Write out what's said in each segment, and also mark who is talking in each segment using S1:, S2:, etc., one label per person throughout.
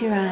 S1: Your eyes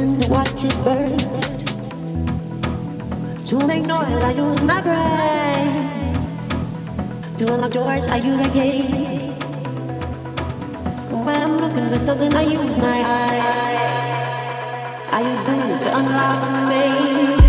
S1: and watch it burst. To make noise, I use my brain. To unlock doors, I use a key. When I'm looking for something, I use my eyes. I use booze to unlock me.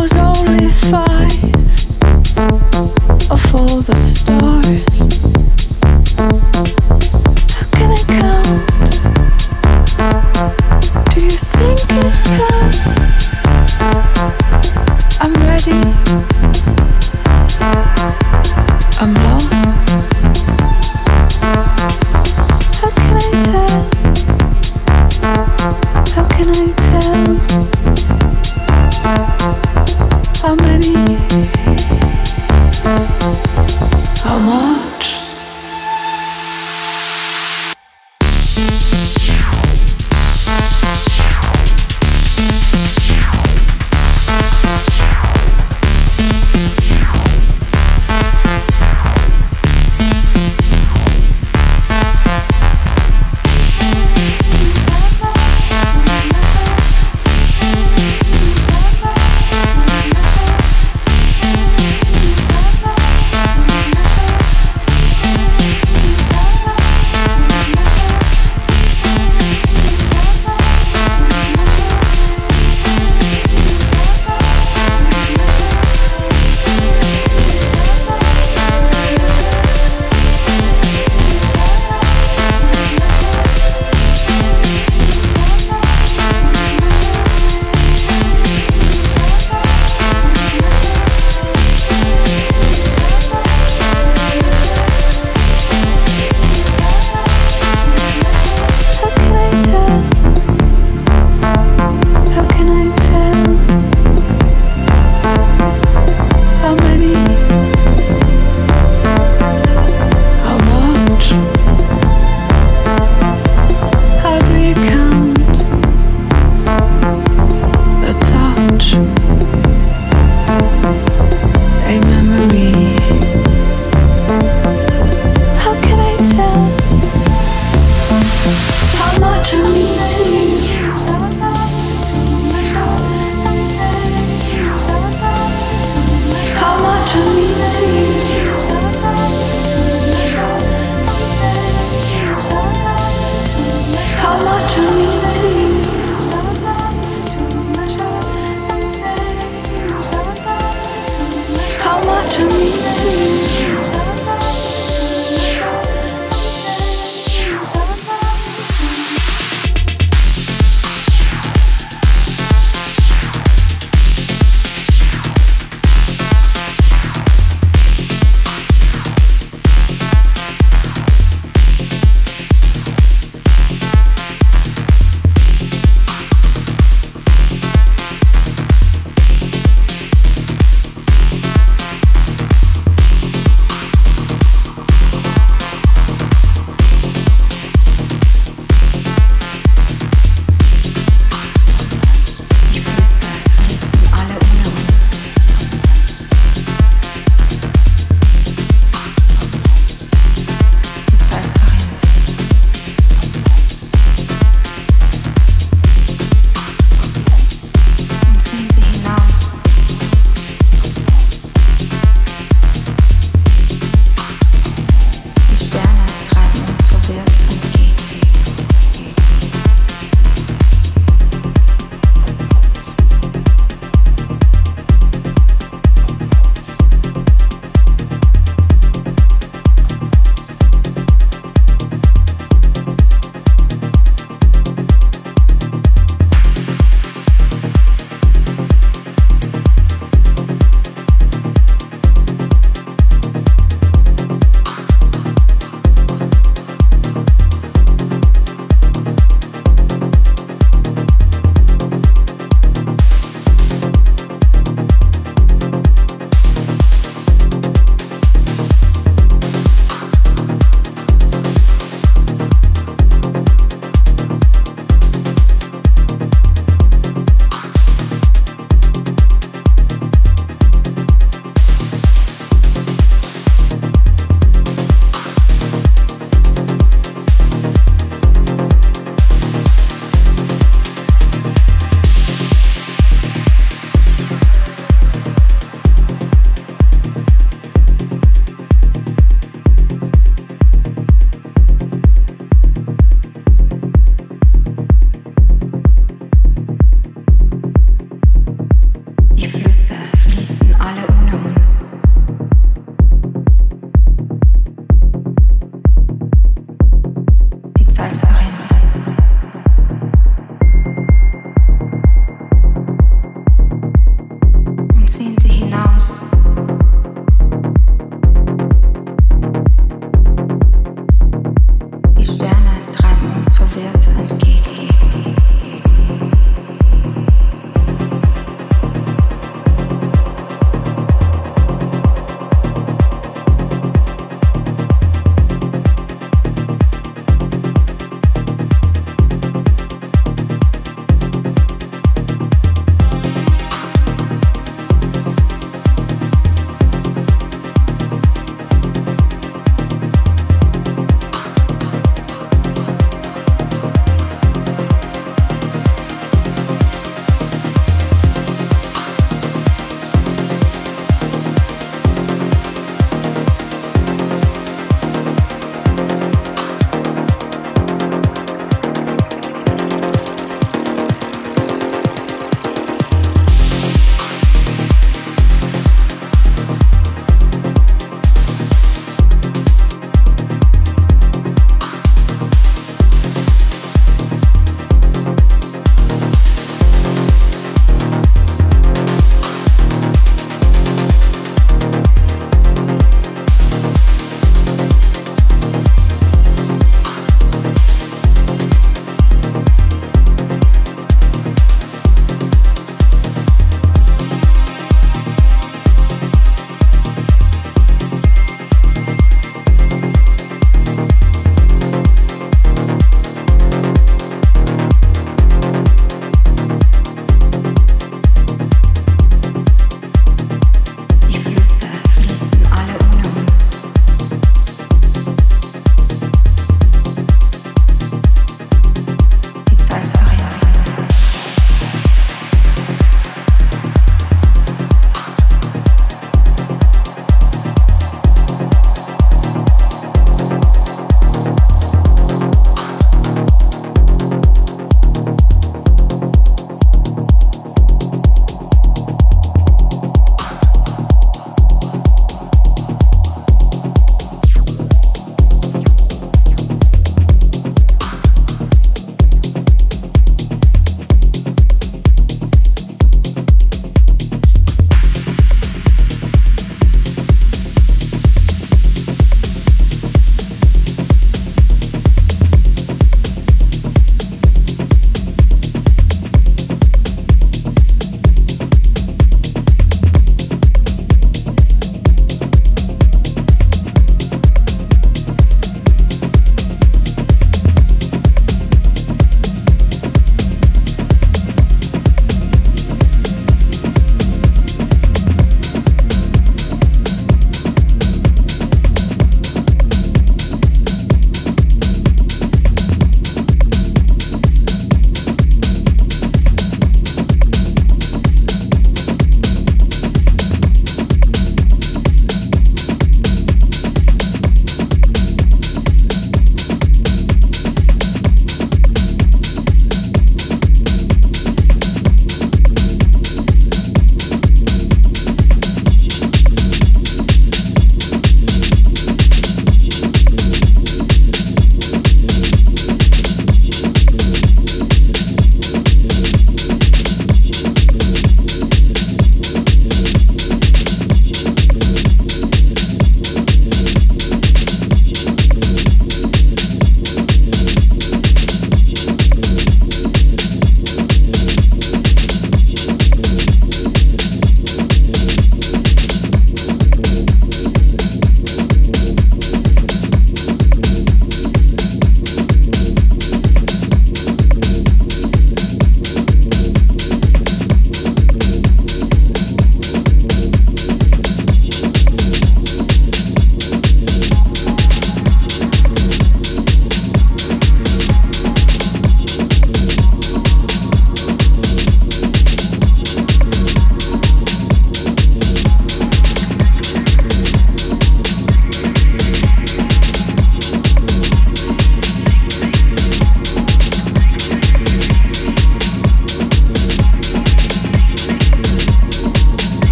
S2: Was only five